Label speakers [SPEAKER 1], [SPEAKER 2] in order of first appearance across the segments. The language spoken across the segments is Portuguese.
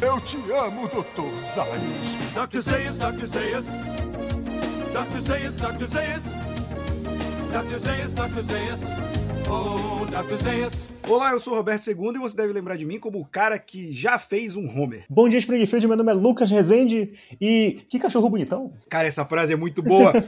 [SPEAKER 1] Eu te amo, Dr. Zayas.
[SPEAKER 2] Dr. Zayas, Dr. Zayas. Dr. Zayas, Dr. Zayas. Dr. Zayas, Dr. Zayas. Oh, Dr. Zayas.
[SPEAKER 3] Olá, eu sou o Roberto II e você deve lembrar de mim como o cara que já fez um Homer.
[SPEAKER 4] Bom dia, Springfield. Meu nome é Lucas Rezende e que cachorro bonitão.
[SPEAKER 3] Cara, essa frase é muito boa.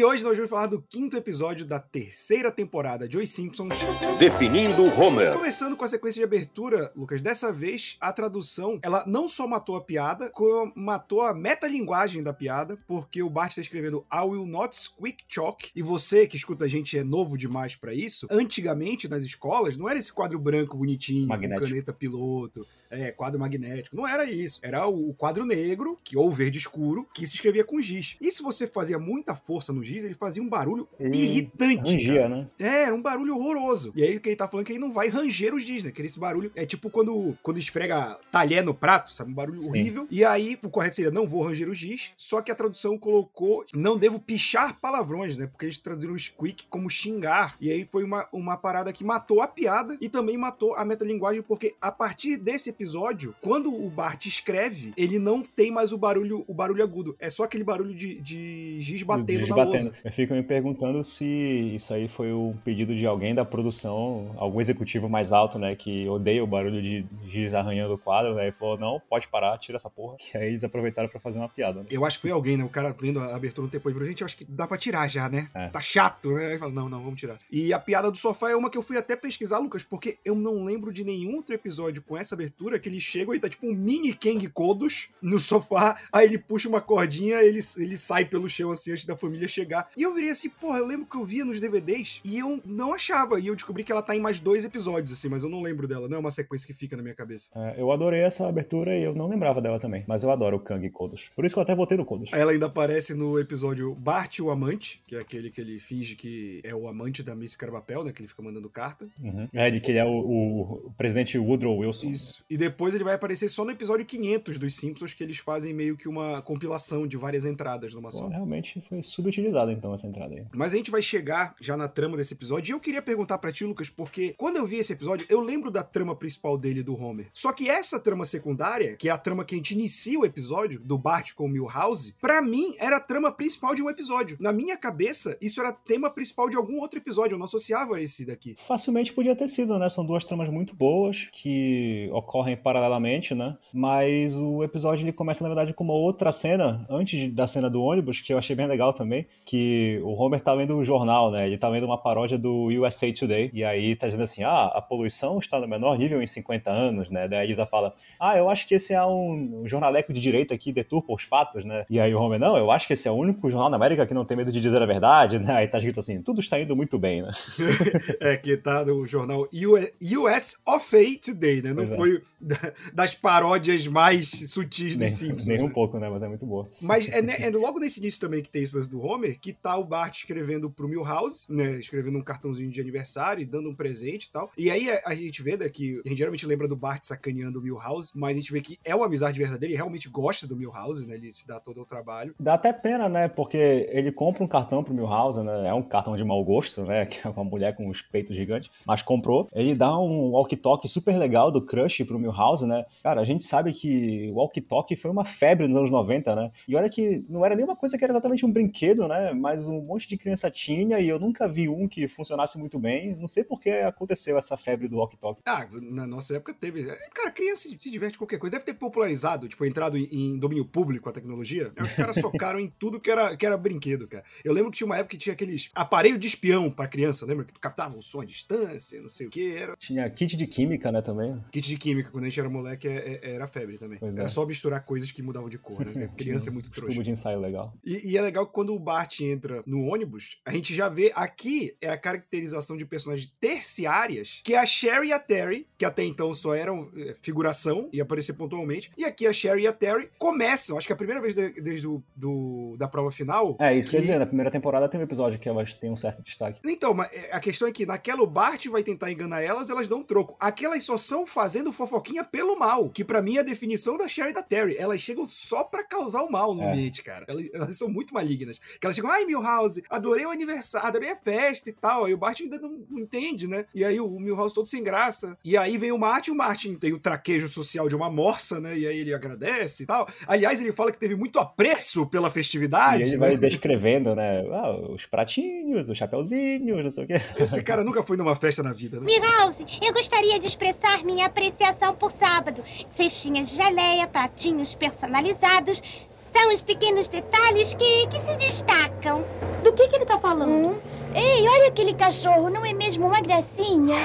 [SPEAKER 3] E hoje nós vamos falar do quinto episódio da terceira temporada de Os Simpsons.
[SPEAKER 5] Definindo Homer.
[SPEAKER 3] Começando com a sequência de abertura, Lucas, dessa vez a tradução, ela não só matou a piada, como matou a metalinguagem da piada, porque o Bart está escrevendo I will not squeak chalk, e você que escuta a gente é novo demais para isso. Antigamente, nas escolas, não era esse quadro branco bonitinho,
[SPEAKER 4] Magnético.
[SPEAKER 3] com caneta piloto, é, quadro magnético. Não era isso. Era o quadro negro, que ou verde escuro, que se escrevia com giz. E se você fazia muita força no giz, ele fazia um barulho
[SPEAKER 4] Ele
[SPEAKER 3] irritante.
[SPEAKER 4] Rangia, né?
[SPEAKER 3] É, era um barulho horroroso. E aí o que ele tá falando é que ele não vai ranger os giz, né? Que esse barulho é tipo quando, quando esfrega talher no prato, sabe? Um barulho
[SPEAKER 4] Sim.
[SPEAKER 3] horrível. E aí o correto seria não vou ranger os giz, só que a tradução colocou não devo pichar palavrões, né? Porque eles traduziram squeak como xingar. E aí foi uma, uma parada que matou a piada e também matou a metalinguagem, porque a partir desse episódio, quando o Bart escreve, ele não tem mais o barulho, o barulho agudo. É só aquele barulho de, de giz batendo na lousa.
[SPEAKER 4] Eu fico me perguntando se isso aí foi o pedido de alguém da produção, algum executivo mais alto, né, que odeia o barulho de giz arranhando o quadro, né, e falou, não, pode parar, tira essa porra. E aí eles aproveitaram pra fazer uma piada, né?
[SPEAKER 3] Eu acho que foi alguém, né? O cara vendo a abertura no e virou, gente, eu acho que dá pra tirar já, né?
[SPEAKER 4] É.
[SPEAKER 3] Tá chato, né? Aí fala, não, não, vamos tirar. E a piada do sofá é uma que eu fui até pesquisar, Lucas, porque eu não lembro de nenhum outro episódio com essa abertura que eles chegam e tá tipo um mini Kang Kodos no sofá, aí ele puxa uma cordinha, ele, ele sai pelo chão assim antes da família chegar. E eu virei assim, porra, eu lembro que eu via nos DVDs e eu não achava. E eu descobri que ela tá em mais dois episódios, assim, mas eu não lembro dela. Não é uma sequência que fica na minha cabeça.
[SPEAKER 4] É, eu adorei essa abertura e eu não lembrava dela também, mas eu adoro o Kang Kodos. Por isso que eu até votei no Kodos.
[SPEAKER 3] Ela ainda aparece no episódio Bart o Amante, que é aquele que ele finge que é o amante da Miss Carbapel, né? Que ele fica mandando carta.
[SPEAKER 4] Uhum. É, de que ele é o, o- o presidente Woodrow Wilson.
[SPEAKER 3] Isso. E depois ele vai aparecer só no episódio 500 dos Simpsons, que eles fazem meio que uma compilação de várias entradas numa
[SPEAKER 4] Pô,
[SPEAKER 3] só.
[SPEAKER 4] realmente foi subutilizada então essa entrada aí.
[SPEAKER 3] Mas a gente vai chegar já na trama desse episódio. E eu queria perguntar pra ti, Lucas, porque quando eu vi esse episódio, eu lembro da trama principal dele do Homer. Só que essa trama secundária, que é a trama que a gente inicia o episódio, do Bart com o Milhouse, pra mim era a trama principal de um episódio. Na minha cabeça, isso era tema principal de algum outro episódio. Eu não associava esse daqui.
[SPEAKER 4] Facilmente podia ter sido, né? São duas tramas muito boas que ocorrem paralelamente, né? Mas o episódio ele começa, na verdade, com uma outra cena, antes da cena do ônibus, que eu achei bem legal também, que o Homer tá lendo um jornal, né? Ele tá lendo uma paródia do USA Today, e aí tá dizendo assim, ah, a poluição está no menor nível em 50 anos, né? Daí a Isa fala, ah, eu acho que esse é um jornaleco de direita que deturpa os fatos, né? E aí o Homer, não, eu acho que esse é o único jornal na América que não tem medo de dizer a verdade, né? Aí tá escrito assim, tudo está indo muito bem, né?
[SPEAKER 3] É, que tá no jornal U- US of A Today, né? Não
[SPEAKER 4] Pois é.
[SPEAKER 3] foi da- das paródias mais sutis dos Simpsons.
[SPEAKER 4] nem um
[SPEAKER 3] né?
[SPEAKER 4] pouco, né? Mas é muito boa.
[SPEAKER 3] Mas é, ne- é logo nesse início também que tem esse lance do Homer, que tá o Bart escrevendo pro Milhouse, né? Escrevendo um cartãozinho de aniversário e dando um presente e tal. E aí a, a gente vê, né, que a gente geralmente lembra do Bart sacaneando o Milhouse, mas a gente vê que é uma amizade verdadeira e realmente gosta do Milhouse, né? Ele se dá todo o trabalho.
[SPEAKER 4] Dá até pena, né? Porque ele compra um cartão pro Milhouse, né? É um cartão de mau gosto, né? Que é uma mulher com os peitos gigantes, mas comprou. Ele dá um walkie-talkie super legal do Crush pro Milhouse, né? Cara, a gente sabe que o walkie-talkie foi uma febre nos anos 90, né? E olha que não era nenhuma coisa que era exatamente um brinquedo, né? Mas um monte de criança tinha e eu nunca vi um que funcionasse muito bem. Não sei por que aconteceu essa febre do walkie-talkie.
[SPEAKER 3] Ah, na nossa época teve. Cara, criança se, diverte com qualquer coisa. Deve ter popularizado, tipo, entrado em, em domínio público a tecnologia. Os caras socaram em tudo que era, que era brinquedo, cara. Eu lembro que tinha uma época que tinha aqueles aparelho de espião pra criança, lembra? Que tu captava o som à distância, não sei o que. Era
[SPEAKER 4] Tinha kit de química, né, também.
[SPEAKER 3] kit de química, quando a gente era moleque, é- é- era febre também.
[SPEAKER 4] Pois
[SPEAKER 3] Era
[SPEAKER 4] é.
[SPEAKER 3] só misturar coisas que mudavam de cor, né? Criança é muito trouxa.
[SPEAKER 4] Tubo de ensaio legal.
[SPEAKER 3] E, e é legal que quando o Bart entra no ônibus, a gente já vê aqui é a caracterização de personagens terciárias, que é a Sherry e a Terry, que até então só eram é, figuração e aparecer pontualmente. E aqui a Sherry e a Terry começam, acho que é a primeira vez de- desde o, do, da prova final.
[SPEAKER 4] É, isso
[SPEAKER 3] que-
[SPEAKER 4] quer dizer, na primeira temporada tem um episódio que elas têm um certo destaque.
[SPEAKER 3] Então, mas é, a questão é que naquela o Bart vai tentar enganar elas, elas dão um troco. Aqui elas só são fazendo fofoquinha pelo mal, que pra mim é a definição da Sherry e da Terry. Elas chegam só pra causar o mal no
[SPEAKER 4] É.
[SPEAKER 3] ambiente, cara. Elas, elas são muito malignas. Que elas chegam, ai, Milhouse, adorei o aniversário, adorei a festa e tal. Aí o Bart ainda não, não entende, né? E aí o Milhouse todo sem graça. E aí vem o Martin, o Martin tem o traquejo social de uma morsa, né? E aí ele agradece e tal. Aliás, ele fala que teve muito apreço pela festividade.
[SPEAKER 4] E ele
[SPEAKER 3] né?
[SPEAKER 4] vai descrevendo, né? Ah, os pratinhos, os chapeuzinhos, não sei o quê.
[SPEAKER 3] Esse cara nunca foi numa festa na vida, né?
[SPEAKER 6] Milhouse, eu gostaria de expressar minha apreciação por sábado. Cestinhas de geleia, pratinhos personalizados. São os pequenos detalhes que, que se destacam.
[SPEAKER 7] Do que, que ele tá falando?
[SPEAKER 8] Hum? Ei, olha aquele cachorro, não é mesmo uma gracinha?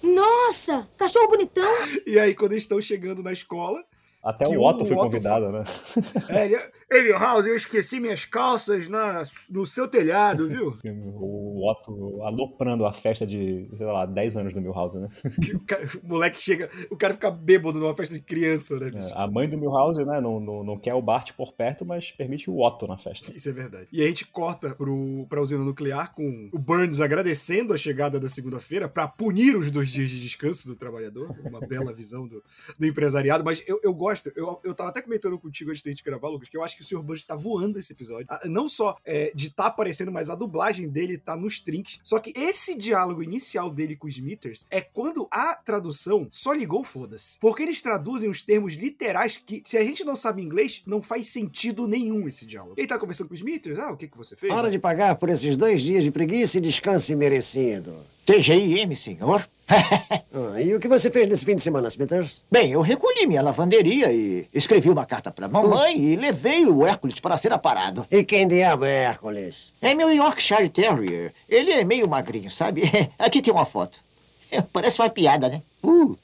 [SPEAKER 7] Nossa, cachorro bonitão.
[SPEAKER 3] E aí, quando eles estão chegando na escola,
[SPEAKER 4] Até
[SPEAKER 3] Que
[SPEAKER 4] o Otto
[SPEAKER 3] o
[SPEAKER 4] foi
[SPEAKER 3] Otto
[SPEAKER 4] convidado, né?
[SPEAKER 3] é, ele, Ei, Milhouse, eu esqueci minhas calças na, no seu telhado, viu?
[SPEAKER 4] O Otto aloprando a festa de, sei lá, 10 anos do Milhouse, né?
[SPEAKER 3] o, cara- o moleque chega, o cara fica bêbado numa festa de criança, né, bicho?
[SPEAKER 4] É, A mãe do Milhouse, né, não, não, não quer o Bart por perto, mas permite o Otto na festa.
[SPEAKER 3] Isso é verdade. E a gente corta pro, pra usina nuclear com o Burns agradecendo a chegada da segunda-feira pra punir os dois dias de descanso do trabalhador. Uma bela visão do, do empresariado. Mas eu, eu gosto, eu, eu tava até comentando contigo antes da gente gravar, Lucas, que eu acho que o Sr. Burns tá voando esse episódio. Ah, Não só é, de tá aparecendo, mas a dublagem dele tá nos trinks. Só que esse diálogo inicial dele com os Smithers é quando a tradução só ligou foda-se. Porque eles traduzem os termos literais que, se a gente não sabe inglês, não faz sentido nenhum esse diálogo. Ele tá conversando com os Smithers, ah, o que que você fez?
[SPEAKER 9] Hora de pagar por esses dois dias de preguiça e descanso merecido.
[SPEAKER 10] TGIM, senhor.
[SPEAKER 9] Ah, e o que você fez nesse fim de semana, Smithers?
[SPEAKER 10] Bem, eu recolhi minha lavanderia e escrevi uma carta para mamãe e levei o Hércules para ser aparado.
[SPEAKER 9] E quem diabo é Hércules?
[SPEAKER 10] É meu Yorkshire Terrier. Ele é meio magrinho, sabe? Aqui tem uma foto. Parece uma piada, né?
[SPEAKER 9] Uh.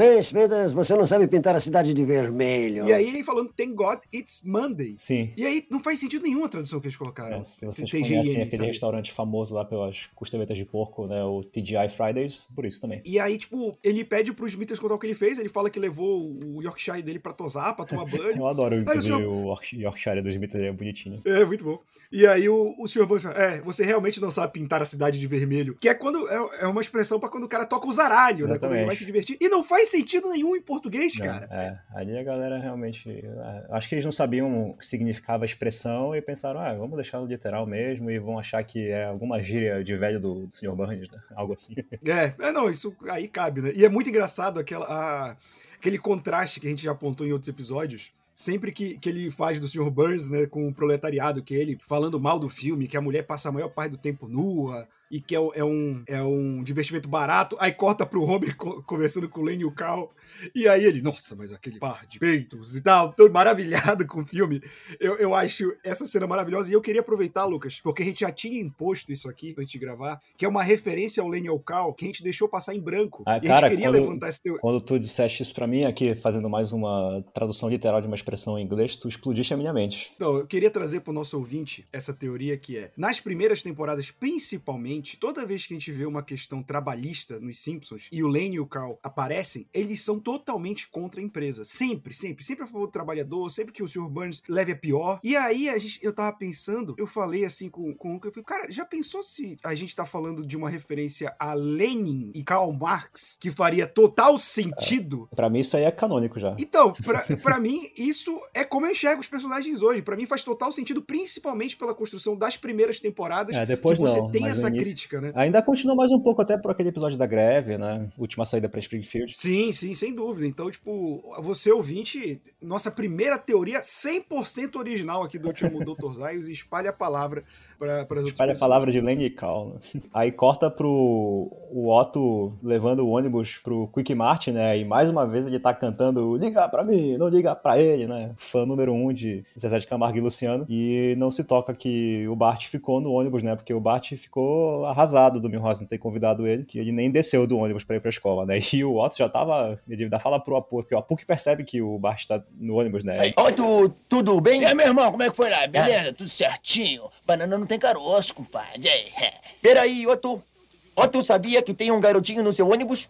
[SPEAKER 9] Bem, Smithers, você não sabe pintar a cidade de vermelho.
[SPEAKER 3] E aí ele falando Thank God It's Monday.
[SPEAKER 4] Sim.
[SPEAKER 3] E aí não faz sentido nenhum a tradução que eles colocaram.
[SPEAKER 4] É, se vocês conhecem aquele
[SPEAKER 3] sabe?
[SPEAKER 4] restaurante famoso lá pelas costeletas de porco, né? O TGI Fridays, por isso também.
[SPEAKER 3] E aí, tipo, ele pede pros Smithers contar o que ele fez. Ele fala que levou o Yorkshire dele pra tosar, pra tomar banho.
[SPEAKER 4] Eu adoro,
[SPEAKER 3] Aí o senhor-
[SPEAKER 4] o York- Yorkshire do Smith, ele é bonitinho.
[SPEAKER 3] É, muito bom. E aí o, o Sr. Burns fala, é, você realmente não sabe pintar a cidade de vermelho. Que é quando é, é uma expressão pra quando o cara toca o zaralho, né? Quando ele
[SPEAKER 4] Exatamente.
[SPEAKER 3] vai se divertir. E não faz sentido nenhum em português,
[SPEAKER 4] Não,
[SPEAKER 3] cara.
[SPEAKER 4] É, ali a galera realmente. é, Acho que eles não sabiam o que significava a expressão e pensaram, ah, vamos deixar no literal mesmo e vão achar que é alguma gíria de velho do, do Sr. Burns, né? Algo assim.
[SPEAKER 3] É, é, não, isso aí cabe, né? E é muito engraçado aquela, a- aquele contraste que a gente já apontou em outros episódios. Sempre que, que ele faz do Sr. Burns, né, com o proletariado, que é ele falando mal do filme, que a mulher passa a maior parte do tempo nua, e que é, é um, é um divertimento barato, aí corta pro Homer co- conversando com o Lenny e o Cal, e aí ele, nossa, mas aquele par de peitos e tal, todo maravilhado com o filme. Eu, eu acho essa cena maravilhosa, e eu queria aproveitar, Lucas, porque a gente já tinha imposto isso aqui antes de gravar, que é uma referência ao Lenny e ao Cal, que a gente deixou passar em branco,
[SPEAKER 4] Ah,
[SPEAKER 3] e a
[SPEAKER 4] cara,
[SPEAKER 3] gente queria
[SPEAKER 4] quando-
[SPEAKER 3] levantar esse teu...
[SPEAKER 4] Quando tu disseste isso pra mim, aqui fazendo mais uma tradução literal de uma expressão em inglês, tu explodiste a minha mente.
[SPEAKER 3] Então, eu queria trazer pro nosso ouvinte essa teoria que é, nas primeiras temporadas, principalmente, toda vez que a gente vê uma questão trabalhista nos Simpsons e o Lane e o Carl aparecem, eles são totalmente contra a empresa. Sempre, sempre, sempre a favor do trabalhador, sempre que o Sr. Burns leve a pior. E aí, a gente, eu tava pensando, eu falei assim com, com o Luca, eu falei, cara, já pensou se a gente tá falando de uma referência a Lenin e Karl Marx, que faria total sentido
[SPEAKER 4] Pra mim, isso aí é canônico já.
[SPEAKER 3] então, pra, pra mim, isso é como eu enxergo os personagens hoje. Pra mim faz total sentido, principalmente pela construção das primeiras temporadas.
[SPEAKER 4] É, depois
[SPEAKER 3] que você
[SPEAKER 4] não,
[SPEAKER 3] tem essa
[SPEAKER 4] início-
[SPEAKER 3] crítica, né?
[SPEAKER 4] Ainda continua mais um pouco até por aquele episódio da greve, né? Última saída pra Springfield.
[SPEAKER 3] Sim, sim, sem dúvida. Então, tipo, você ouvinte, nossa primeira teoria 100% original aqui do último Dr. Zaius e espalha a palavra para as outras
[SPEAKER 4] Espalha a palavra de Lenny e Cal, né? Aí corta pro o Otto levando o ônibus pro Quick Mart, né? E mais uma vez ele tá cantando Liga pra mim, não liga pra ele, né? Fã número um de Zezé de Camargo e Luciano. E não se toca que o Bart ficou no ônibus, né? Porque o Bart ficou arrasado do Milhouse não ter convidado ele, que ele nem desceu do ônibus pra ir pra escola, né? E o Otto já tava. Ele ainda fala pro Apu, porque o Apu que percebe que o Bart tá no ônibus, né?
[SPEAKER 10] Oi, tu, tudo bem?
[SPEAKER 11] E aí, meu irmão, como é que foi lá? Beleza? Tudo certinho? Banana não tem caroço, compadre. Aí?
[SPEAKER 10] Peraí, Otto. Otto sabia que tem um garotinho no seu ônibus?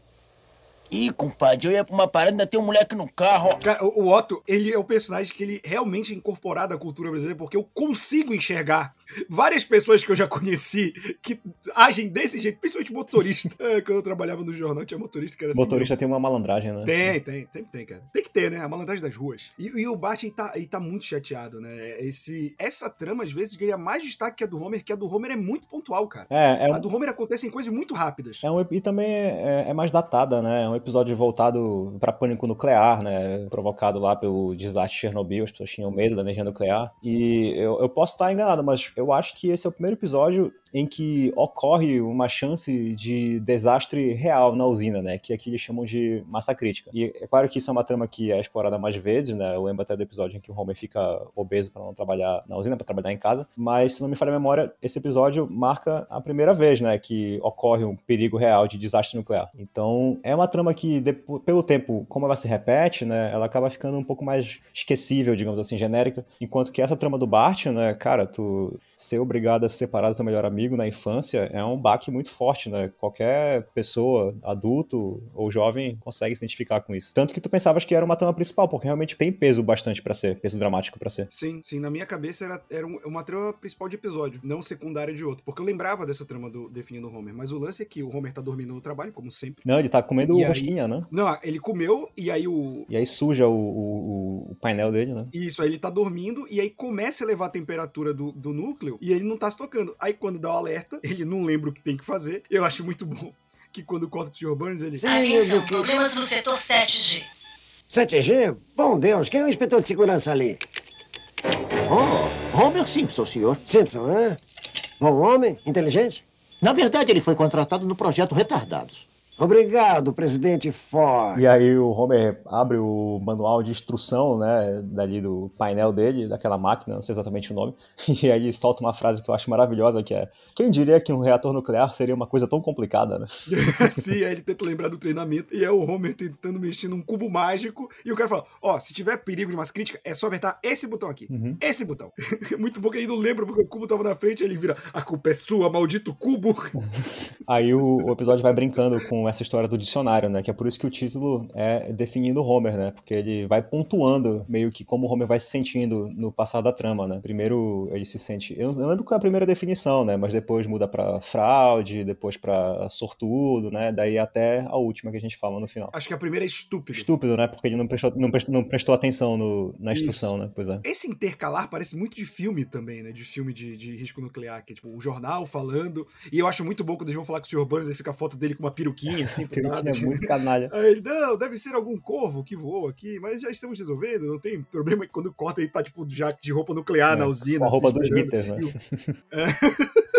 [SPEAKER 11] Ih, compadre, eu ia pra uma parada e ainda tem um moleque no carro.
[SPEAKER 3] Cara, o, Otto, ele é o personagem que ele realmente é incorporado à cultura brasileira, porque eu consigo enxergar várias pessoas que eu já conheci que agem desse jeito, principalmente motorista. Quando eu trabalhava no jornal, tinha motorista que era assim.
[SPEAKER 4] Motorista tem uma malandragem, né?
[SPEAKER 3] Tem, tem, sempre tem, cara. Tem que ter, né? A malandragem das ruas. E, e o Bart, ele tá, ele tá muito chateado, né? Esse, essa trama, às vezes, ganha mais destaque que a do Homer, que a do Homer é muito pontual, cara.
[SPEAKER 4] É, é
[SPEAKER 3] A
[SPEAKER 4] um,
[SPEAKER 3] do Homer acontece em coisas muito rápidas.
[SPEAKER 4] é um, e também é, é mais datada, né? É um episódio voltado pra pânico nuclear, né? Provocado lá pelo desastre de Chernobyl, as pessoas tinham medo da energia nuclear. E eu, eu posso estar enganado, mas eu acho que esse é o primeiro episódio em que ocorre uma chance de desastre real na usina, né? Que aqui eles chamam de massa crítica. E é claro que isso é uma trama que é explorada mais vezes, né? Eu lembro até do episódio em que o Homer fica obeso para não trabalhar na usina, para trabalhar em casa. Mas, se não me falha a memória, esse episódio marca a primeira vez, né? Que ocorre um perigo real de desastre nuclear. Então, é uma trama que, depo- pelo tempo, como ela se repete, né? Ela acaba ficando um pouco mais esquecível, digamos assim, genérica. Enquanto que essa trama do Bart, né? Cara, tu ser obrigado a se separar do teu melhor amigo na infância é um baque muito forte, né? Qualquer pessoa, adulto ou jovem, consegue se identificar com isso. Tanto que tu pensavas que era uma trama principal, porque realmente tem peso bastante pra ser, peso dramático pra ser.
[SPEAKER 3] Sim, sim, na minha cabeça era, era um- uma trama principal de episódio, não secundária de outro. Porque eu lembrava dessa trama do Definindo o Homer, mas o lance é que o Homer tá dormindo no trabalho, como sempre.
[SPEAKER 4] Não, ele tá comendo
[SPEAKER 3] E aí-
[SPEAKER 4] né?
[SPEAKER 3] Não, ele comeu e aí o.
[SPEAKER 4] E aí suja o, o- o painel dele, né?
[SPEAKER 3] Isso, aí ele tá dormindo e aí começa a levar a temperatura do, do núcleo e ele não tá se tocando. Aí quando dá o alerta, ele não lembra o que tem que fazer. Eu acho muito bom que quando corta pro Sr. Burns, ele.
[SPEAKER 9] Atenção,
[SPEAKER 12] problemas no setor 7G.
[SPEAKER 9] 7G? Bom Deus, quem é o inspetor de segurança ali?
[SPEAKER 10] Oh, Homer Simpson, senhor.
[SPEAKER 9] Simpson, hã? Bom homem? Inteligente?
[SPEAKER 10] Na verdade, ele foi contratado no projeto Retardados.
[SPEAKER 9] Obrigado, presidente Ford.
[SPEAKER 4] E aí o Homer abre o manual de instrução, né, dali do painel dele, daquela máquina, não sei exatamente o nome, e aí solta uma frase que eu acho maravilhosa, que é quem diria que um reator nuclear seria uma coisa tão complicada, né?
[SPEAKER 3] Sim, aí ele tenta lembrar do treinamento e é o Homer tentando mexer num cubo mágico e o cara fala: Ó, se tiver perigo de umas críticas, é só apertar esse botão aqui.
[SPEAKER 4] Uhum.
[SPEAKER 3] Esse botão. Muito bom que ele não lembra porque o cubo tava na frente, aí ele vira: A culpa é sua, maldito cubo.
[SPEAKER 4] Aí o, o episódio vai brincando com essa história do dicionário, né? Que é por isso que o título é definindo Homer, né? Porque ele vai pontuando meio que como o Homer vai se sentindo no passar da trama, né? Primeiro ele se sente. Eu não lembro qual é a primeira definição, né? Mas depois muda pra fraude, depois pra sortudo, né? Daí até a última que a gente fala no final.
[SPEAKER 3] Acho que a primeira é estúpido.
[SPEAKER 4] Estúpido, né? Porque ele não prestou, não prestou, não prestou atenção no- na
[SPEAKER 3] Isso.
[SPEAKER 4] instrução, né? Pois é.
[SPEAKER 3] Esse intercalar parece muito de filme também, né? De filme de, de risco nuclear, que é tipo o jornal falando. E eu acho muito bom quando eles vão falar com o Sr. Burns e fica a foto dele com uma peruquinha, assim, pro
[SPEAKER 4] é muito canalha.
[SPEAKER 3] Aí não, deve ser algum corvo que voou aqui, mas já estamos resolvendo, não tem problema que quando corta ele tá, tipo, já de roupa nuclear
[SPEAKER 4] É,
[SPEAKER 3] na usina.
[SPEAKER 4] com a roupa
[SPEAKER 3] assim,
[SPEAKER 4] dos
[SPEAKER 3] esperando.
[SPEAKER 4] Beatles, né?
[SPEAKER 3] É.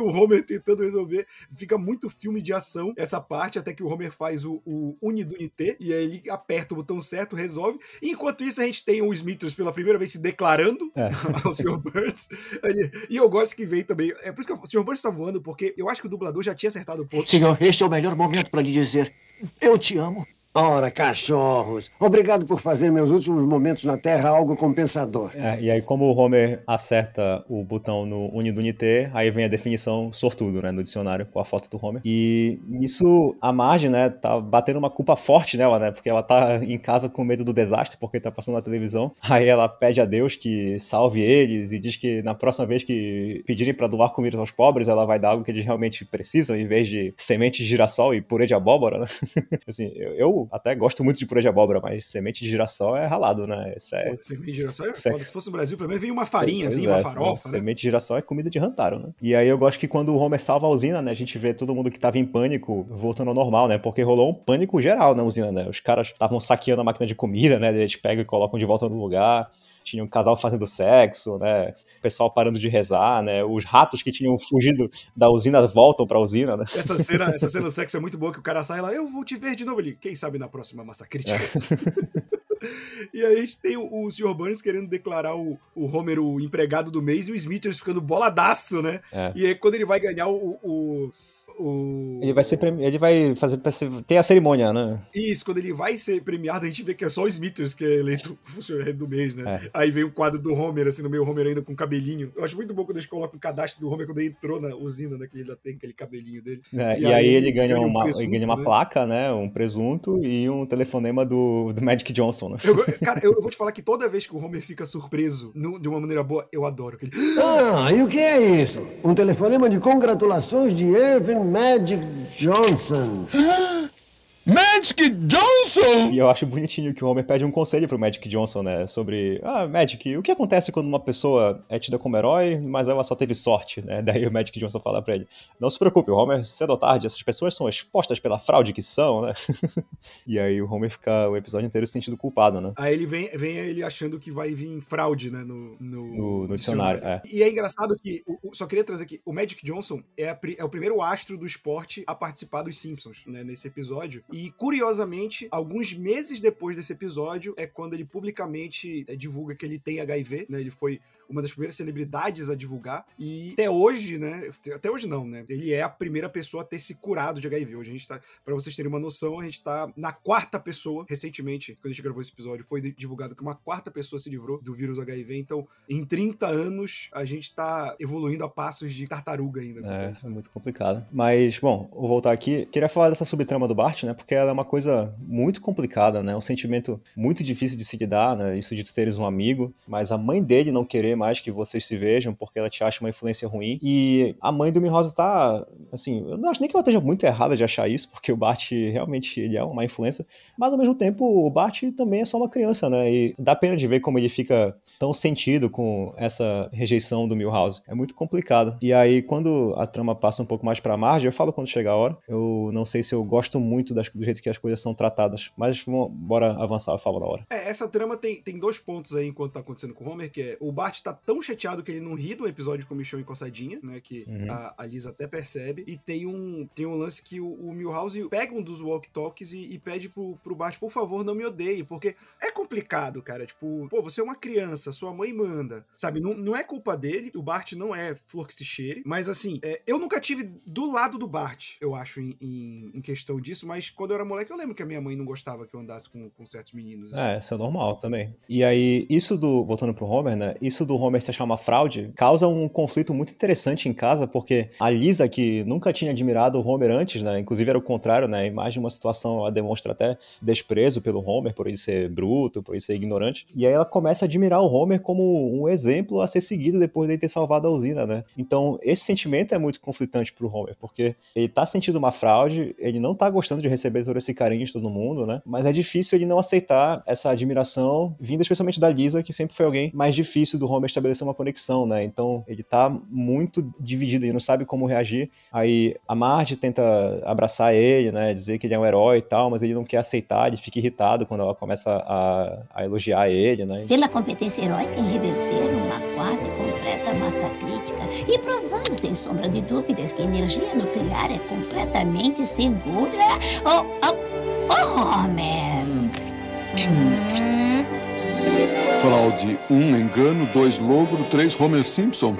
[SPEAKER 3] O Homer tentando resolver. Fica muito filme de ação essa parte, até que o Homer faz o, o Unidunité, e aí ele aperta o botão certo, resolve. E enquanto isso, a gente tem o Smithers pela primeira vez se declarando
[SPEAKER 4] É.
[SPEAKER 3] ao Sr. Burns. E eu gosto que vem também. É por isso que o Sr. Burns tá voando, porque eu acho que o dublador já tinha acertado o ponto.
[SPEAKER 10] Senhor, este é o melhor momento para lhe dizer: Eu te amo.
[SPEAKER 9] Ora, cachorros, obrigado por fazer meus últimos momentos na Terra algo compensador.
[SPEAKER 4] É, e aí, como o Homer acerta o botão no Unidunité, aí vem a definição sortudo, né, no dicionário, com a foto do Homer. E nisso, a Marge, né, tá batendo uma culpa forte nela, né, porque ela tá em casa com medo do desastre, porque tá passando na televisão. Aí ela pede a Deus que salve eles e diz que na próxima vez que pedirem pra doar comida aos pobres, ela vai dar algo que eles realmente precisam, em vez de semente de girassol e purê de abóbora, né. assim, eu, eu até gosto muito de purê de abóbora, mas semente de girassol é ralado, né, isso é...
[SPEAKER 3] Semente de girassol é
[SPEAKER 4] Certo.
[SPEAKER 3] foda. Se fosse no Brasil, pelo menos vem uma farinha, assim, uma
[SPEAKER 4] é,
[SPEAKER 3] farofa, né?
[SPEAKER 4] Semente de girassol é comida de rantaro, né? E aí eu gosto que quando o Homer salva a usina, né, a gente vê todo mundo que tava em pânico voltando ao normal, né? Porque rolou um pânico geral na usina, né? Os caras estavam saqueando a máquina de comida, né? Eles pegam e colocam de volta no lugar. Tinha um casal fazendo sexo, né? O pessoal parando de rezar, né? Os ratos que tinham fugido da usina voltam pra usina, né?
[SPEAKER 3] Essa cena, essa cena do sexo é muito boa, que o cara sai lá, eu vou te ver de novo ali. Quem sabe na próxima massa crítica. e aí a gente tem o, o Sr. Burns querendo declarar o, o Homer o empregado do mês e o Smithers ficando boladaço, né?
[SPEAKER 4] É.
[SPEAKER 3] E aí quando ele vai ganhar o, o, o...
[SPEAKER 4] Ele vai ser premi... ele vai fazer tem a cerimônia, né?
[SPEAKER 3] Isso, quando ele vai ser premiado, a gente vê que é só o Smithers que é eleito funcionário do mês, né? É. Aí vem o quadro do Homer, assim, no meio, o Homer ainda com cabelinho. Eu acho muito bom quando eles colocam o cadastro do Homer quando ele entrou na usina, né? Que ele ainda tem aquele cabelinho dele.
[SPEAKER 4] É, e, e, aí, ele ganha, ganha uma, um presunto, ele ganha uma né? placa, né? Um presunto e um telefonema do, do Magic Johnson, né?
[SPEAKER 3] Eu, cara, eu, vou te falar que toda vez que o Homer fica surpreso no, de uma maneira boa, eu adoro. Aquele...
[SPEAKER 9] Ah, e o que é isso? Um telefonema de congratulações de Irving Magic Johnson.
[SPEAKER 1] Magic Johnson!
[SPEAKER 4] E eu acho bonitinho que o Homer pede um conselho pro Magic Johnson, né? Sobre, ah, Magic, o que acontece quando uma pessoa é tida como herói, mas ela só teve sorte, né? Daí o Magic Johnson fala pra ele, não se preocupe, o Homer, cedo ou tarde, essas pessoas são expostas pela fraude que são, né? e aí o Homer fica o episódio inteiro se ssentindo culpado, né?
[SPEAKER 3] Aí ele vem, vem ele achando que vai vir fraude, né? No,
[SPEAKER 4] no, no, no dicionário, é.
[SPEAKER 3] E é engraçado que, o, só queria trazer aqui, o Magic Johnson é, a, é o primeiro astro do esporte a participar dos Simpsons, né? Nesse episódio. E, curiosamente, alguns meses depois desse episódio, é quando ele publicamente é, divulga que ele tem HIV, né? Ele foi uma das primeiras celebridades a divulgar. E até hoje, né? Até hoje não, né? Ele é a primeira pessoa a ter se curado de HIV. Hoje a gente tá, pra vocês terem uma noção, a gente tá na quarta pessoa. Recentemente, quando a gente gravou esse episódio, foi divulgado que uma quarta pessoa se livrou do vírus HIV. Então, em 30 anos, a gente tá evoluindo a passos de tartaruga ainda.
[SPEAKER 4] É, isso é muito complicado. Mas, bom, vou voltar aqui. Queria falar dessa subtrama do Bart, né? Porque ela é uma coisa muito complicada, né? Um sentimento muito difícil de se lidar, né? Isso de teres um amigo, mas a mãe dele não querer que vocês se vejam, porque ela te acha uma influência ruim. E a mãe do Milhouse tá, assim, eu não acho nem que ela esteja muito errada de achar isso, porque o Bart realmente ele é uma influência, mas ao mesmo tempo o Bart também é só uma criança, né? E dá pena de ver como ele fica tão sentido com essa rejeição do Milhouse. É muito complicado. E aí, quando a trama passa um pouco mais pra margem, eu falo quando chega a hora. Eu não sei se eu gosto muito das, do jeito que as coisas são tratadas, mas vamos, bora avançar, eu falo na hora.
[SPEAKER 3] É, essa trama tem, tem dois pontos aí enquanto tá acontecendo com o Homer, que é o Bart tá tão chateado que ele não ri do episódio com o Michão encossadinha, né? Que uhum. a, a Lisa até percebe. E tem um, tem um lance que o, o Milhouse pega um dos walk-talks e, e, pede pro, pro Bart, por favor, não me odeie. Porque é complicado, cara. Tipo, pô, você é uma criança, sua mãe manda. Sabe? Não, não é culpa dele. O Bart não é flor que se cheire. Mas assim, é, eu nunca tive do lado do Bart, eu acho, em, em, em, questão disso. Mas quando eu era moleque, eu lembro que a minha mãe não gostava que eu andasse com, com certos meninos.
[SPEAKER 4] Assim. É, isso é normal também. E aí, isso do. Voltando pro Homer, né? Isso do Homer se achar uma fraude causa um conflito muito interessante em casa, porque a Lisa, que nunca tinha admirado o Homer antes, né? Inclusive era o contrário, né? A imagem de uma situação ela demonstra até desprezo pelo Homer, por ele ser bruto, por ele ser ignorante. E aí ela começa a admirar o Homer como um exemplo a ser seguido depois de ter salvado a usina, né? Então, esse sentimento é muito conflitante pro Homer, porque ele tá sentindo uma fraude, ele não tá gostando de receber todo esse carinho de todo mundo, né? Mas é difícil ele não aceitar essa admiração vinda especialmente da Lisa, que sempre foi alguém mais difícil do Homer estabelecer uma conexão, né? Então ele tá muito dividido, ele não sabe como reagir. Aí a Marge tenta abraçar ele, né? Dizer que ele é um herói e tal, mas ele não quer aceitar, ele fica irritado quando ela começa a, a elogiar ele, né?
[SPEAKER 13] Pela competência heróica em reverter uma quase completa massa crítica e provando sem sombra de dúvidas que a energia nuclear é completamente segura. Oh, oh, oh Homer! Hum.
[SPEAKER 1] Fraude, um engano, dois logro, três Homer Simpson.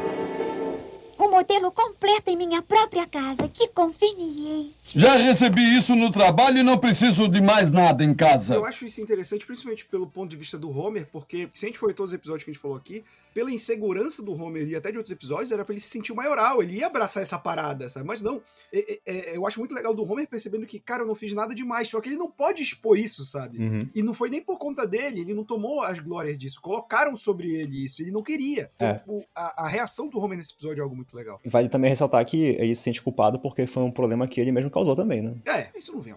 [SPEAKER 8] Modelo completo em minha própria casa. Que conveniente.
[SPEAKER 1] Já recebi isso no trabalho e não preciso de mais nada em casa.
[SPEAKER 3] Eu acho isso interessante, principalmente pelo ponto de vista do Homer, porque se a gente for todos os episódios que a gente falou aqui, pela insegurança do Homer e até de outros episódios, era pra ele se sentir o maioral, ele ia abraçar essa parada, sabe? Mas não, é, é, é, eu acho muito legal do Homer percebendo que, cara, eu não fiz nada demais, só que ele não pode expor isso, sabe? Uhum. E não foi nem por conta dele, ele não tomou as glórias disso, colocaram sobre ele isso, ele não queria. Então, é. o, a, a, reação do Homer nesse episódio é algo muito legal.
[SPEAKER 4] Vale também ressaltar que ele se sente culpado porque foi um problema que ele mesmo causou também, né?
[SPEAKER 3] É, isso não vem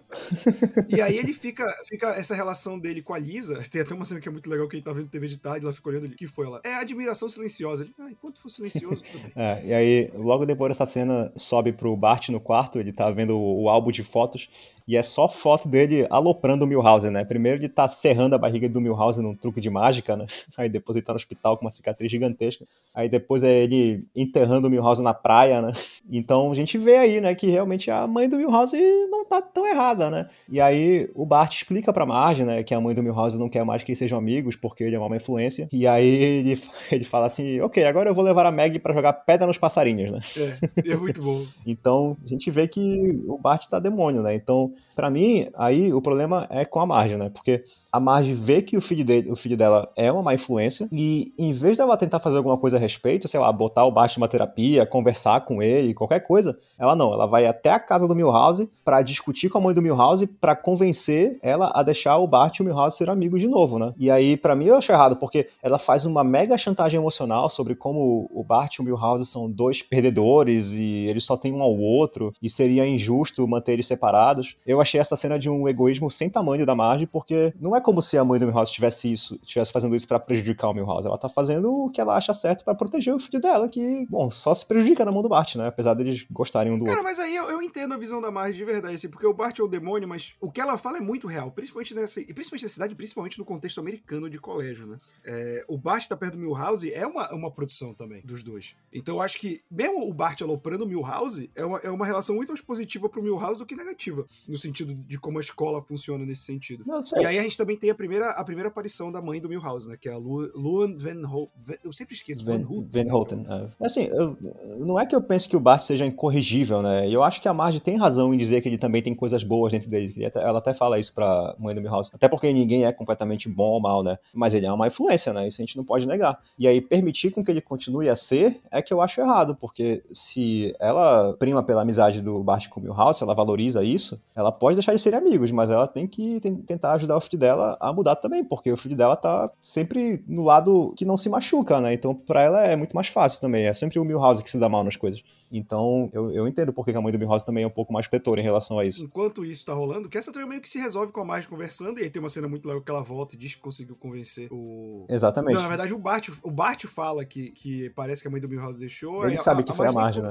[SPEAKER 3] e aí ele fica, fica, essa relação dele com a Lisa, tem até uma cena que é muito legal que ele tá vendo TV de tarde, ela fica olhando ele, que foi ela? É admiração silenciosa ele, ah, enquanto for silencioso, tudo bem.
[SPEAKER 4] É, e aí, logo depois dessa cena, sobe pro Bart no quarto, ele tá vendo o, o álbum de fotos, e é só foto dele aloprando o Milhouse, né? Primeiro ele tá serrando a barriga do Milhouse num truque de mágica, né? Aí depois ele tá no hospital com uma cicatriz gigantesca. Aí depois é ele enterrando o Milhouse na praia, né? Então a gente vê aí, né, que realmente a mãe do Milhouse não tá tão errada, né? E aí o Bart explica pra Marge, né, que a mãe do Milhouse não quer mais que eles sejam amigos porque ele é uma má influência. E aí ele, Ele fala assim, ok, agora eu vou levar a Meg pra jogar pedra nos passarinhos, né?
[SPEAKER 3] É, é muito bom.
[SPEAKER 4] Então, a gente vê que o Bart tá demônio, né? Então, pra mim, aí o problema é com a Marge, né? Porque a Marge vê que o filho, dele, o filho dela é uma má influência e em vez dela tentar fazer alguma coisa a respeito, sei lá, botar o Bart numa terapia, conversar com ele, qualquer coisa, ela não, ela vai até a casa do Milhouse para discutir com a mãe do Milhouse para convencer ela a deixar o Bart e o Milhouse ser amigos de novo, né? E aí, para mim, eu acho errado, porque ela faz uma mega chantagem emocional sobre como o Bart e o Milhouse são dois perdedores e eles só têm um ao outro e seria injusto manter eles separados. Eu achei essa cena de um egoísmo sem tamanho da Marge, porque não é como se a mãe do Milhouse tivesse isso, tivesse fazendo isso para prejudicar o Milhouse. Ela tá fazendo o que ela acha certo para proteger o filho dela, que, bom, só se prejudica na mão do Bart, né? Apesar deles gostarem um do
[SPEAKER 3] Cara,
[SPEAKER 4] outro.
[SPEAKER 3] mas aí eu, eu entendo a visão da Marge de verdade, assim, porque o Bart é o demônio, mas o que ela fala é muito real, principalmente nessa, e principalmente nessa cidade, principalmente no contexto americano de colégio, né? É, o Bart tá perto do Milhouse é uma, uma produção também dos dois. Então eu acho que, mesmo o Bart aloprando o Milhouse, é uma, é uma relação muito mais positiva pro Milhouse do que negativa, no sentido de como a escola funciona nesse sentido.
[SPEAKER 4] Não, sei.
[SPEAKER 3] E aí a gente também tem a primeira, a primeira aparição da mãe do Milhouse, né? Que é a Lu, Luan Van Houten. Eu sempre esqueço.
[SPEAKER 4] Van,
[SPEAKER 3] Van Houten.
[SPEAKER 4] Van Houten. é. Assim, eu- não é que eu pense que o Bart seja incorrigível, né? Eu acho que a Marge tem razão em dizer que ele também tem coisas boas dentro dele. Ela até fala isso pra mãe do Milhouse. Até porque ninguém é completamente bom ou mal, né? Mas ele é uma influência, né? Isso a gente não pode negar. E aí, permitir com que ele continue a ser é que eu acho errado, porque se ela prima pela amizade do Bart com o Milhouse, ela valoriza isso, ela pode deixar de serem amigos, mas ela tem que ten- tentar ajudar o filho dela a mudar também, porque o filho dela tá sempre no lado que não se machuca, né? Então, pra ela é muito mais fácil também. É sempre o Milhouse que se dá mal nas coisas. Então, eu, eu entendo porque que a mãe do Milhouse também é um pouco mais protetora em relação a isso.
[SPEAKER 3] Enquanto isso tá rolando, que essa trama meio que se resolve com a Marge conversando, e aí tem uma cena muito legal que ela volta e diz que conseguiu convencer o.
[SPEAKER 4] Exatamente.
[SPEAKER 3] Não, na verdade, o Bart, o Bart fala que, que parece que a mãe do Milhouse deixou.
[SPEAKER 4] Ele sabe que foi a
[SPEAKER 3] tá
[SPEAKER 4] Marge, né?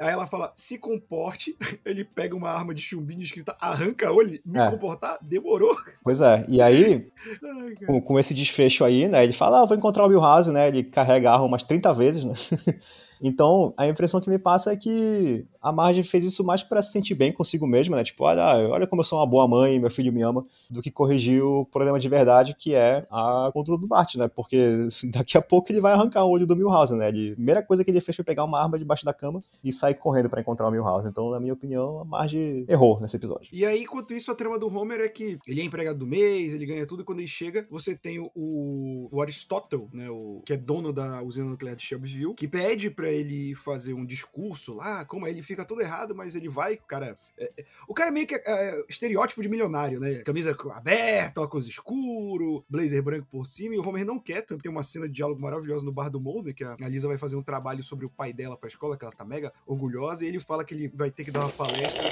[SPEAKER 3] Aí ela fala, se comporte. Ele pega uma arma de chumbinho escrita arranca olho. Me
[SPEAKER 4] É.
[SPEAKER 3] comportar? Demorou.
[SPEAKER 4] Pois é, e aí,
[SPEAKER 3] Ai,
[SPEAKER 4] com, com esse desfecho aí, né? Ele fala, ah, vou encontrar o Milhouse, né? Ele carrega a arma umas 30 vezes, né? Então, a impressão que me passa é que a Marge fez isso mais pra se sentir bem consigo mesma, né? Tipo, olha, olha como eu sou uma boa mãe, meu filho me ama, do que corrigir o problema de verdade, que é a conduta do Bart, né? Porque daqui a pouco ele vai arrancar o olho do Milhouse, né? Ele, a primeira coisa que ele fez foi pegar uma arma debaixo da cama e sair correndo pra encontrar o Milhouse. Então, na minha opinião, a Marge errou nesse episódio.
[SPEAKER 3] E aí, enquanto isso, a trama do Homer é que ele é empregado do mês, ele ganha tudo, e quando ele chega, você tem o, o, Aristótle, né, o, que é dono da usina nuclear de Shelbyville, que pede pra ele fazer um discurso lá, como ele fica todo errado, mas ele vai, o cara... é- é- o cara é meio que é, é, estereótipo de milionário, né? Camisa aberta, óculos escuro, blazer branco por cima, e o Homer não quer, tem uma cena de diálogo maravilhosa no bar do Mulder, que a Lisa vai fazer um trabalho sobre o pai dela pra escola, que ela tá mega orgulhosa, e ele fala que ele vai ter que dar uma palestra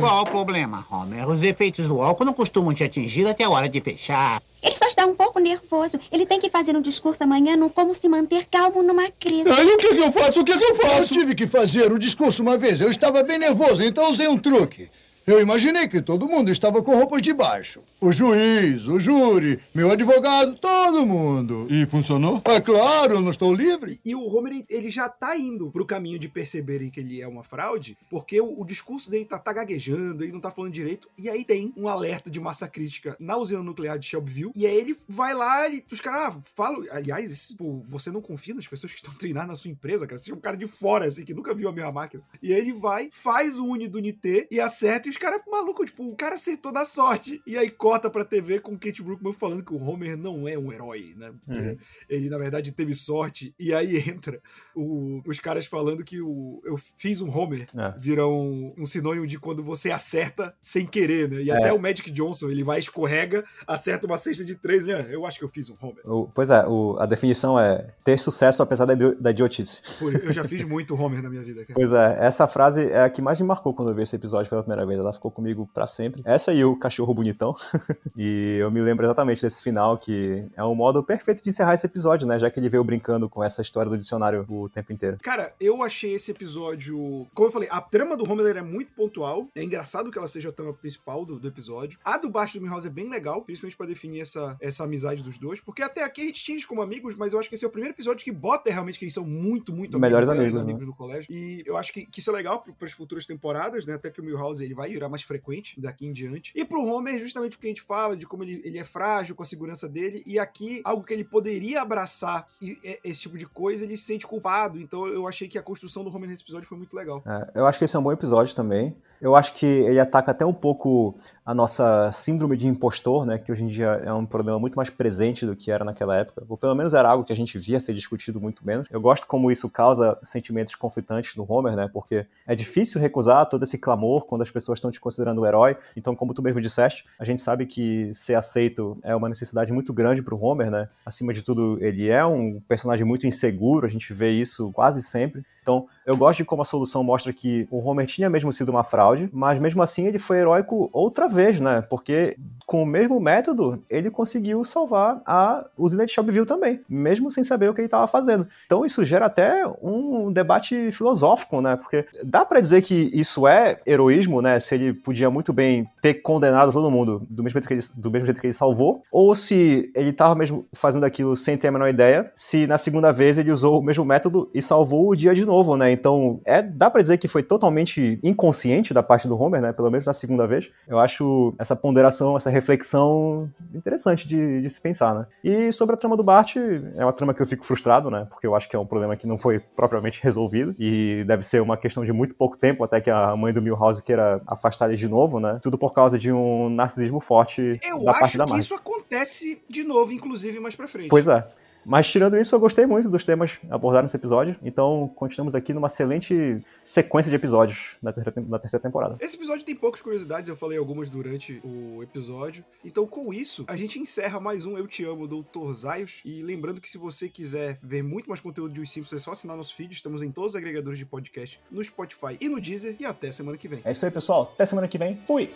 [SPEAKER 14] Qual o problema, Homer? Os efeitos do álcool não costumam te atingir até a hora de fechar.
[SPEAKER 8] Ele só está um pouco nervoso. Ele tem que fazer um discurso amanhã no como se manter calmo numa crise.
[SPEAKER 1] Aí o que, que eu faço? O que, que eu faço?
[SPEAKER 15] Eu tive que fazer o discurso uma vez. Eu estava bem nervoso, então usei um truque. Eu imaginei que todo mundo estava com roupas de baixo. O juiz, o júri, meu advogado, todo mundo.
[SPEAKER 1] E funcionou?
[SPEAKER 15] É claro, eu não estou livre.
[SPEAKER 3] E o Homer, ele já tá indo pro caminho de perceberem que ele é uma fraude, porque o, o discurso dele tá, tá gaguejando, ele não tá falando direito, e aí tem um alerta de massa crítica na usina nuclear de Shelbyville, e aí ele vai lá e os caras ah, falam, aliás, isso, pô, você não confia nas pessoas que estão treinando na sua empresa, cara, você é um cara de fora, assim, que nunca viu a mesma máquina. E aí ele vai, faz o Uni do Nité e acerta, e os caras, maluco, tipo, o cara acertou na sorte, e aí corta pra TV com o Kate Brookman falando que o Homer não é um herói, né?
[SPEAKER 4] Uhum.
[SPEAKER 3] ele na verdade teve sorte e aí entra o- os caras falando que o, eu fiz um Homer
[SPEAKER 4] É.
[SPEAKER 3] vira um, um sinônimo de quando você acerta sem querer, né? E
[SPEAKER 4] É.
[SPEAKER 3] até o Magic Johnson ele vai escorrega, acerta uma cesta de três, né? Eu acho que eu fiz um Homer.
[SPEAKER 4] O- pois é, o- a definição é ter sucesso apesar da, da idiotice.
[SPEAKER 3] Eu já fiz muito Homer na minha vida, cara.
[SPEAKER 4] Pois é, essa frase é a que mais me marcou quando eu vi esse episódio pela primeira vez. Ela ficou comigo pra sempre. Essa e o cachorro bonitão. e eu me lembro exatamente desse final, que é um modo perfeito de encerrar esse episódio, né? Já que ele veio brincando com essa história do dicionário o tempo inteiro.
[SPEAKER 3] Cara, eu achei esse episódio. Como eu falei, a trama do Homer é muito pontual. É engraçado que ela seja a trama principal do, do episódio. A do Baixo do Milhouse é bem legal, principalmente pra definir essa, essa amizade dos dois. Porque até aqui a gente tinha eles como amigos, mas eu acho que esse é o primeiro episódio que bota realmente que eles são muito, muito
[SPEAKER 4] Melhores
[SPEAKER 3] melhores
[SPEAKER 4] amigos, né?
[SPEAKER 3] do colégio. E eu acho que, que isso é legal para as futuras temporadas, né? Até que o Milhouse ele vai virar mais frequente daqui em diante. E pro Homer, justamente porque a gente fala de como ele, ele é frágil com a segurança dele, e aqui, algo que ele poderia abraçar e, e, esse tipo de coisa, ele se sente culpado. Então eu achei que a construção do Homer nesse episódio foi muito legal.
[SPEAKER 4] É, eu acho que esse é um bom episódio também. Eu acho que ele ataca até um pouco a nossa síndrome de impostor, né, que hoje em dia é um problema muito mais presente do que era naquela época, ou pelo menos era algo que a gente via ser discutido muito menos. Eu gosto como isso causa sentimentos conflitantes no Homer, né, porque é difícil recusar todo esse clamor quando as pessoas estão te considerando o herói. Então, como tu mesmo disseste, a gente sabe que ser aceito é uma necessidade muito grande para o Homer, né? Acima de tudo, ele é um personagem muito inseguro, a gente vê isso quase sempre. Então, eu gosto de como a solução mostra que o Homer tinha mesmo sido uma fraude, mas mesmo assim ele foi heróico outra vez, né? Porque com o mesmo método, ele conseguiu salvar a usina de Shelbyville também, mesmo sem saber o que ele estava fazendo. Então isso gera até um debate filosófico, né? Porque dá para dizer que isso é heroísmo, né? Se ele podia muito bem ter condenado todo mundo do mesmo jeito que ele, do mesmo jeito que ele salvou, ou se ele estava mesmo fazendo aquilo sem ter a menor ideia, se na segunda vez ele usou o mesmo método e salvou o dia de novo, né? Então, é, dá para dizer que foi totalmente inconsciente da parte do Homer, né? Pelo menos na segunda vez. Eu acho essa ponderação, essa reflexão interessante de, de, se pensar, né? E sobre a trama do Bart, é uma trama que eu fico frustrado, né? Porque eu acho que é um problema que não foi propriamente resolvido e deve ser uma questão de muito pouco tempo até que a mãe do Milhouse queira afastar ele de novo, né? Tudo por causa de um narcisismo forte
[SPEAKER 3] eu
[SPEAKER 4] da parte da
[SPEAKER 3] Eu acho que isso acontece de novo, inclusive, mais pra frente.
[SPEAKER 4] Pois é. Mas tirando isso, eu gostei muito dos temas abordados nesse episódio. Então, continuamos aqui numa excelente sequência de episódios na terceira, na terceira temporada.
[SPEAKER 3] Esse episódio tem poucas curiosidades, eu falei algumas durante o episódio. Então, com isso, a gente encerra mais um Eu Te Amo, Doutor Zaios. E lembrando que se você quiser ver muito mais conteúdo de Os Simpsons, é só assinar nosso feed. Estamos em todos os agregadores de podcast, no Spotify e no Deezer. E até semana que vem.
[SPEAKER 4] É isso aí, pessoal. Até semana que vem. Fui!